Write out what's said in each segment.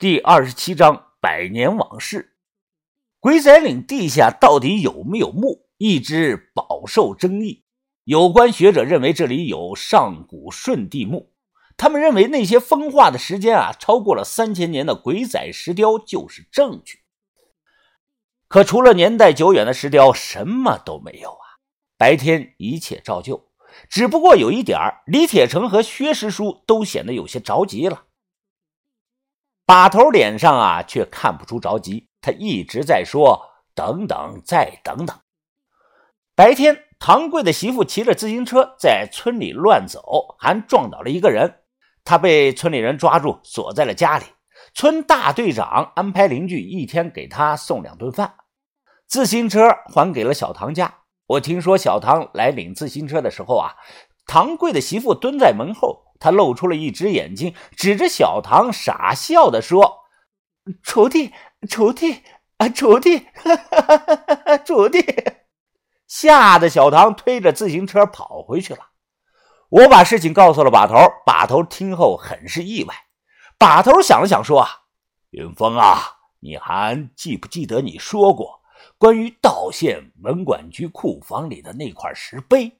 第二十七章百年往事。鬼仔岭地下到底有没有墓，一直饱受争议。有关学者认为这里有上古舜帝墓，他们认为那些风化的时间啊超过了三千年的鬼仔石雕就是证据。可除了年代久远的石雕，什么都没有啊！白天一切照旧，只不过有一点李铁成和薛师叔都显得有些着急了。把头脸上啊，却看不出着急。他一直在说：“等等，再等等。”白天，唐贵的媳妇骑着自行车在村里乱走，还撞倒了一个人。他被村里人抓住，锁在了家里。村大队长安排邻居一天给他送两顿饭。自行车还给了小唐家。我听说小唐来领自行车的时候啊，唐贵的媳妇蹲在门后。他露出了一只眼睛，指着小唐，傻笑的说：“锄地，锄地，啊，锄地，锄地！”吓得小唐推着自行车跑回去了。我把事情告诉了把头，把头听后很是意外。把头想了想说：“啊云峰啊，你还记不记得你说过关于道县文管局库房里的那块石碑？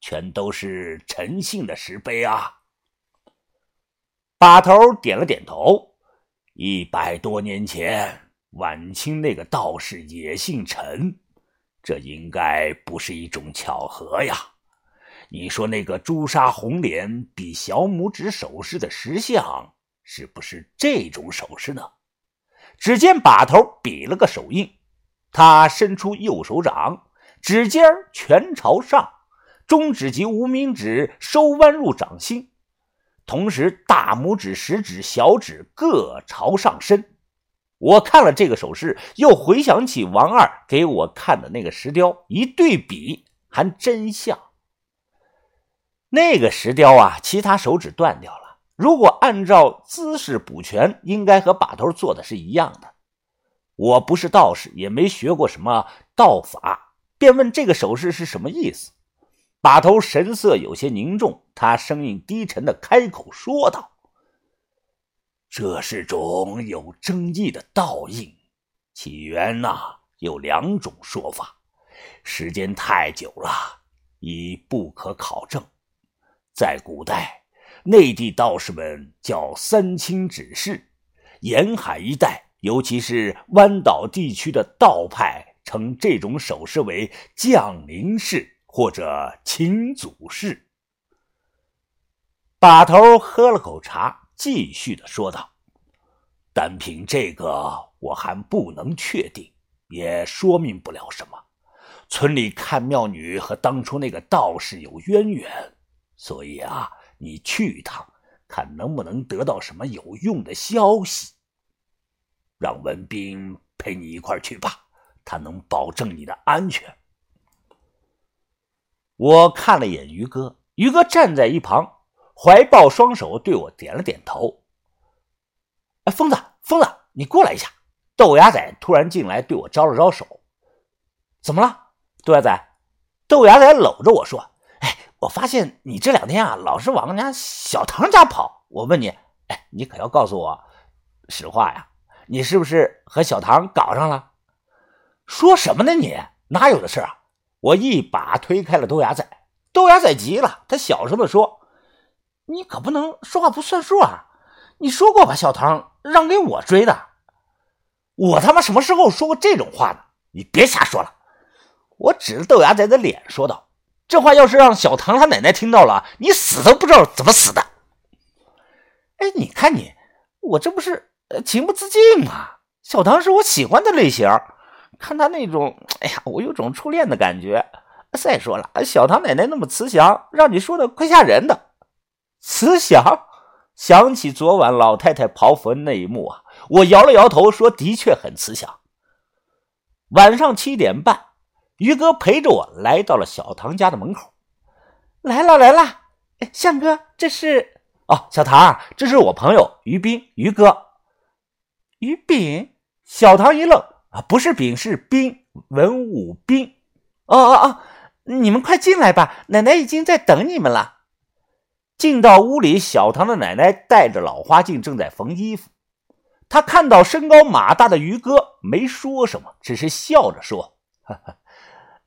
全都是陈姓的石碑啊！”把头点了点头。一百多年前，晚清那个道士也姓陈，这应该不是一种巧合呀。你说那个朱砂红脸比小拇指手势的石像，是不是这种手势呢？只见把头比了个手印，他伸出右手掌，指尖全朝上，中指及无名指收弯入掌心。同时，大拇指、食指、小指各朝上伸。我看了这个手势，又回想起王二给我看的那个石雕，一对比，还真像。那个石雕啊，其他手指断掉了。如果按照姿势补全，应该和把头做的是一样的。我不是道士，也没学过什么道法，便问这个手势是什么意思。把头神色有些凝重，他声音低沉的开口说道：“这是种有争议的道印，起源呐有两种说法，时间太久了，已不可考证。在古代，内地道士们叫三清指示，沿海一带，尤其是湾岛地区的道派，称这种手势为降临式。”或者请祖师。把头喝了口茶，继续的说道：“单凭这个，我还不能确定，也说明不了什么。村里看庙女和当初那个道士有渊源，所以啊，你去一趟，看能不能得到什么有用的消息。让文斌陪你一块去吧，他能保证你的安全。”我看了眼于哥，于哥站在一旁，怀抱双手对我点了点头。哎，疯子，疯子，你过来一下！豆芽仔突然进来，对我招了招手。怎么了，豆芽仔？豆芽仔搂着我说：“哎，我发现你这两天啊，老是往人家小唐家跑。我问你，哎，你可要告诉我实话呀？你是不是和小唐搞上了？说什么呢？你哪有的事啊？”我一把推开了豆芽仔，豆芽仔急了，他小声的说：“你可不能说话不算数啊！你说过把小唐让给我追的，我他妈什么时候说过这种话呢？你别瞎说了！”我指着豆芽仔的脸说道：“这话要是让小唐他奶奶听到了，你死都不知道怎么死的。”哎，你看你，我这不是情不自禁吗？小唐是我喜欢的类型。看他那种，哎呀，我有种初恋的感觉。再说了，小唐奶奶那么慈祥，让你说的快吓人的。慈祥，想起昨晚老太太刨坟那一幕啊，我摇了摇头，说的确很慈祥。晚上七点半，于哥陪着我来到了小唐家的门口。来了来了，向哥，这是哦，小唐，这是我朋友于斌，于哥。于斌，小唐一愣。啊，不是丙，是兵，文武兵。哦哦哦，你们快进来吧，奶奶已经在等你们了。进到屋里，小唐的奶奶带着老花镜正在缝衣服。他看到身高马大的于哥，没说什么，只是笑着说：“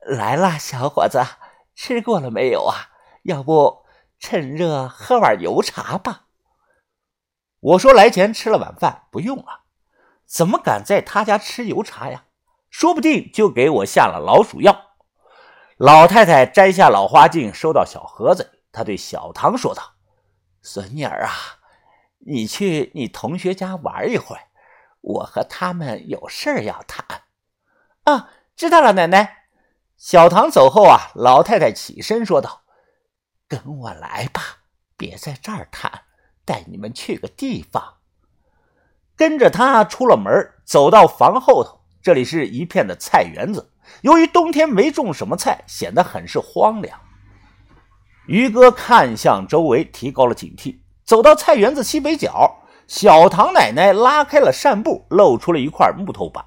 来了，小伙子，吃过了没有啊？要不趁热喝碗油茶吧。”我说：“来前吃了晚饭，不用了。怎么敢在他家吃油茶呀？说不定就给我下了老鼠药。”老太太摘下老花镜，收到小盒子里。她对小唐说道：“孙女儿啊，你去你同学家玩一会儿，我和他们有事儿要谈。”啊，知道了，奶奶。小唐走后啊，老太太起身说道：“跟我来吧，别在这儿谈，带你们去个地方。”跟着他出了门，走到房后头，这里是一片的菜园子。由于冬天没种什么菜，显得很是荒凉。于哥看向周围，提高了警惕。走到菜园子西北角，小唐奶奶拉开了扇布，露出了一块木头板。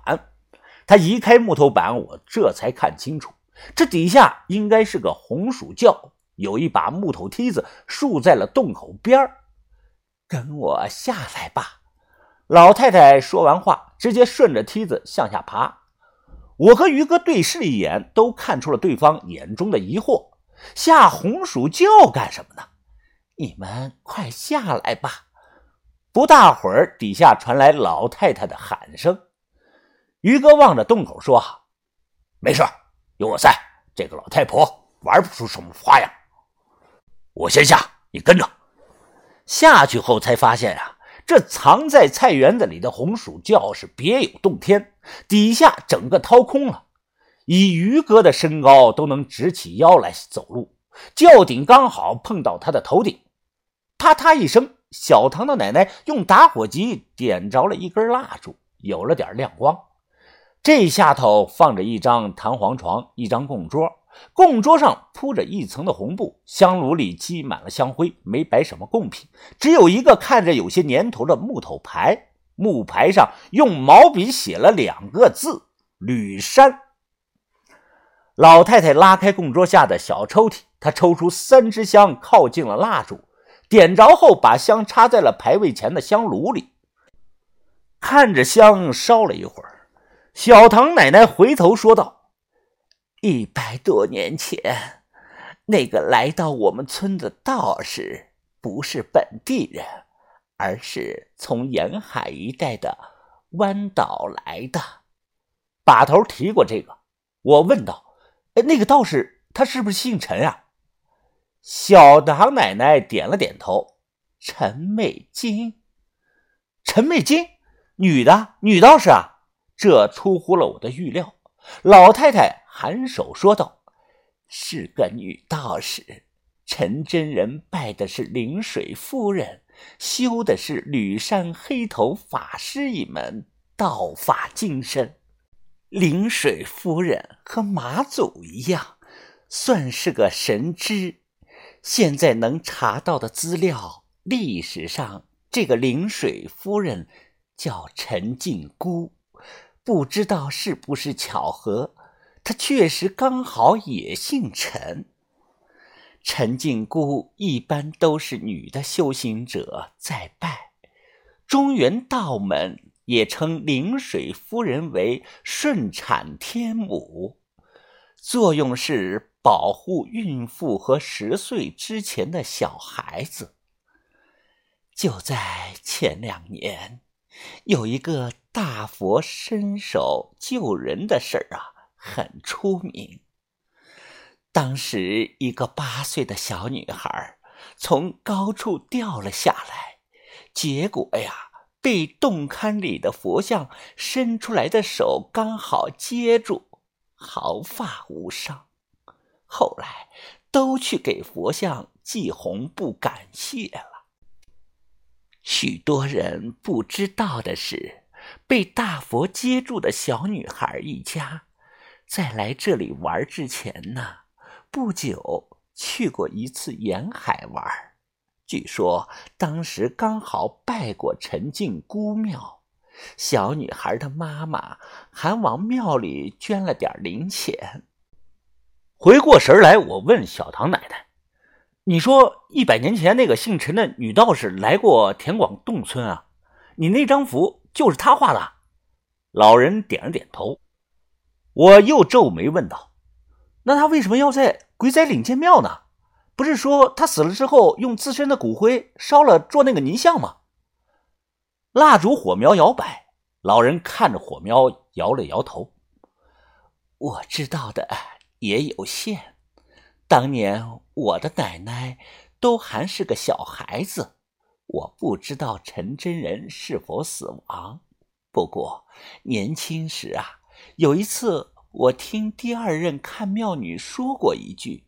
他移开木头板，我这才看清楚，这底下应该是个红薯窖，有一把木头梯子竖在了洞口边跟我下来吧。老太太说完话，直接顺着梯子向下爬。我和于哥对视一眼，都看出了对方眼中的疑惑。下红薯窖干什么呢？你们快下来吧！不大会儿，底下传来老太太的喊声。于哥望着洞口说：“没事，有我在，这个老太婆玩不出什么花样。我先下，你跟着。”下去后才发现啊。这藏在菜园子里的红薯窖是别有洞天，底下整个掏空了。以于哥的身高，都能直起腰来走路。窖顶刚好碰到他的头顶，啪嗒一声，小唐的奶奶用打火机点着了一根蜡烛，有了点亮光。这下头放着一张弹簧床，一张供桌。供桌上铺着一层的红布，香炉里积满了香灰，没摆什么贡品，只有一个看着有些年头的木头牌。木牌上用毛笔写了两个字“吕山”。老太太拉开供桌下的小抽屉，她抽出三支香，靠近了蜡烛，点着后把香插在了牌位前的香炉里，看着香烧了一会儿。小唐奶奶回头说道。一百多年前，那个来到我们村的道士不是本地人，而是从沿海一带的湾岛来的。把头提过这个，我问道：“哎那个道士他是不是姓陈啊？”小唐奶奶点了点头：“陈美金，陈美金，女的，女道士啊，这出乎了我的预料。”老太太。颔首说道：“是个女道士，陈真人拜的是灵水夫人，修的是吕山黑头法师一门道法精深。灵水夫人和马祖一样，算是个神知。现在能查到的资料，历史上这个灵水夫人叫陈静姑，不知道是不是巧合。”他确实刚好也姓陈。陈静姑一般都是女的修行者在拜，中原道门也称灵水夫人为顺产天母，作用是保护孕妇和十岁之前的小孩子。就在前两年，有一个大佛伸手救人的事儿啊。很出名。当时，一个八岁的小女孩从高处掉了下来，结果呀，被洞龛里的佛像伸出来的手刚好接住，毫发无伤。后来，都去给佛像系红布感谢了。许多人不知道的是，被大佛接住的小女孩一家。在来这里玩之前呢，不久去过一次沿海玩。据说当时刚好拜过陈静姑庙，小女孩的妈妈还往庙里捐了点零钱。回过神来，我问小唐奶奶：“你说一百年前那个姓陈的女道士来过田广洞村啊？你那张符就是他画的。老人点了点头。我又皱眉问道：“那他为什么要在鬼仔岭建庙呢？不是说他死了之后用自身的骨灰烧了做那个泥像吗？”蜡烛火苗摇摆，老人看着火苗摇了摇头：“我知道的也有限。当年我的奶奶都还是个小孩子，我不知道陈真人是否死亡。不过年轻时啊，有一次我听第二任看庙女说过一句，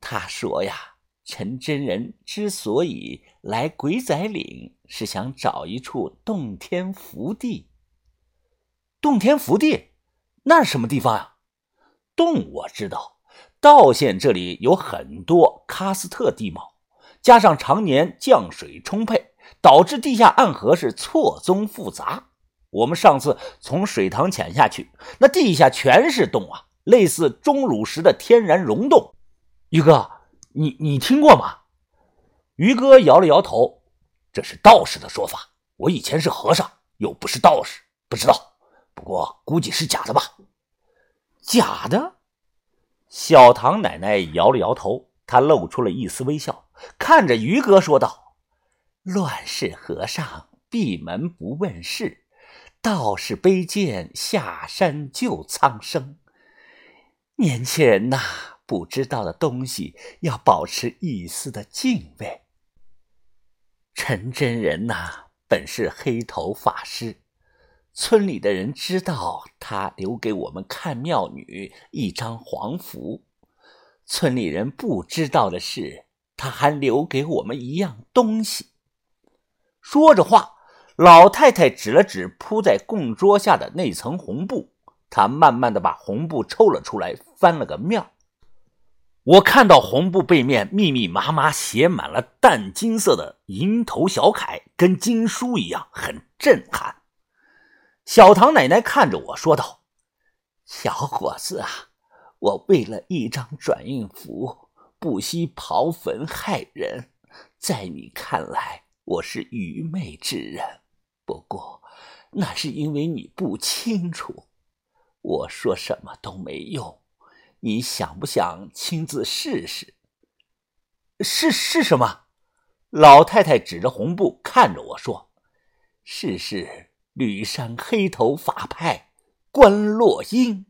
她说呀。”陈真人之所以来鬼仔岭，是想找一处洞天福地。洞天福地，那是什么地方呀？洞我知道，道县这里有很多喀斯特地貌，加上常年降水充沛，导致地下暗河是错综复杂。我们上次从水塘潜下去，那地下全是洞啊，类似钟乳石的天然溶洞。于哥。你你听过吗？于哥摇了摇头，这是道士的说法。我以前是和尚，又不是道士，不知道。不过估计是假的吧？假的？小唐奶奶摇了摇头，她露出了一丝微笑，看着于哥说道：“乱世和尚闭门不问事，道士背剑下山救苍生。年轻人呐。”不知道的东西要保持一丝的敬畏。陈真人呐，本是黑头法师，村里的人知道他留给我们看庙女一张黄符。村里人不知道的是，他还留给我们一样东西。说着话，老太太指了指铺在供桌下的那层红布，她慢慢的把红布抽了出来，翻了个面我看到红布背面密密麻麻写满了淡金色的蝇头小楷，跟经书一样，很震撼。小唐奶奶看着我说道：“小伙子啊，我为了一张转运符，不惜刨坟害人，在你看来，我是愚昧之人。不过，那是因为你不清楚，我说什么都没用。”你想不想亲自试试？是是什么？老太太指着红布看着我说：“试试吕山黑头法派关落英。”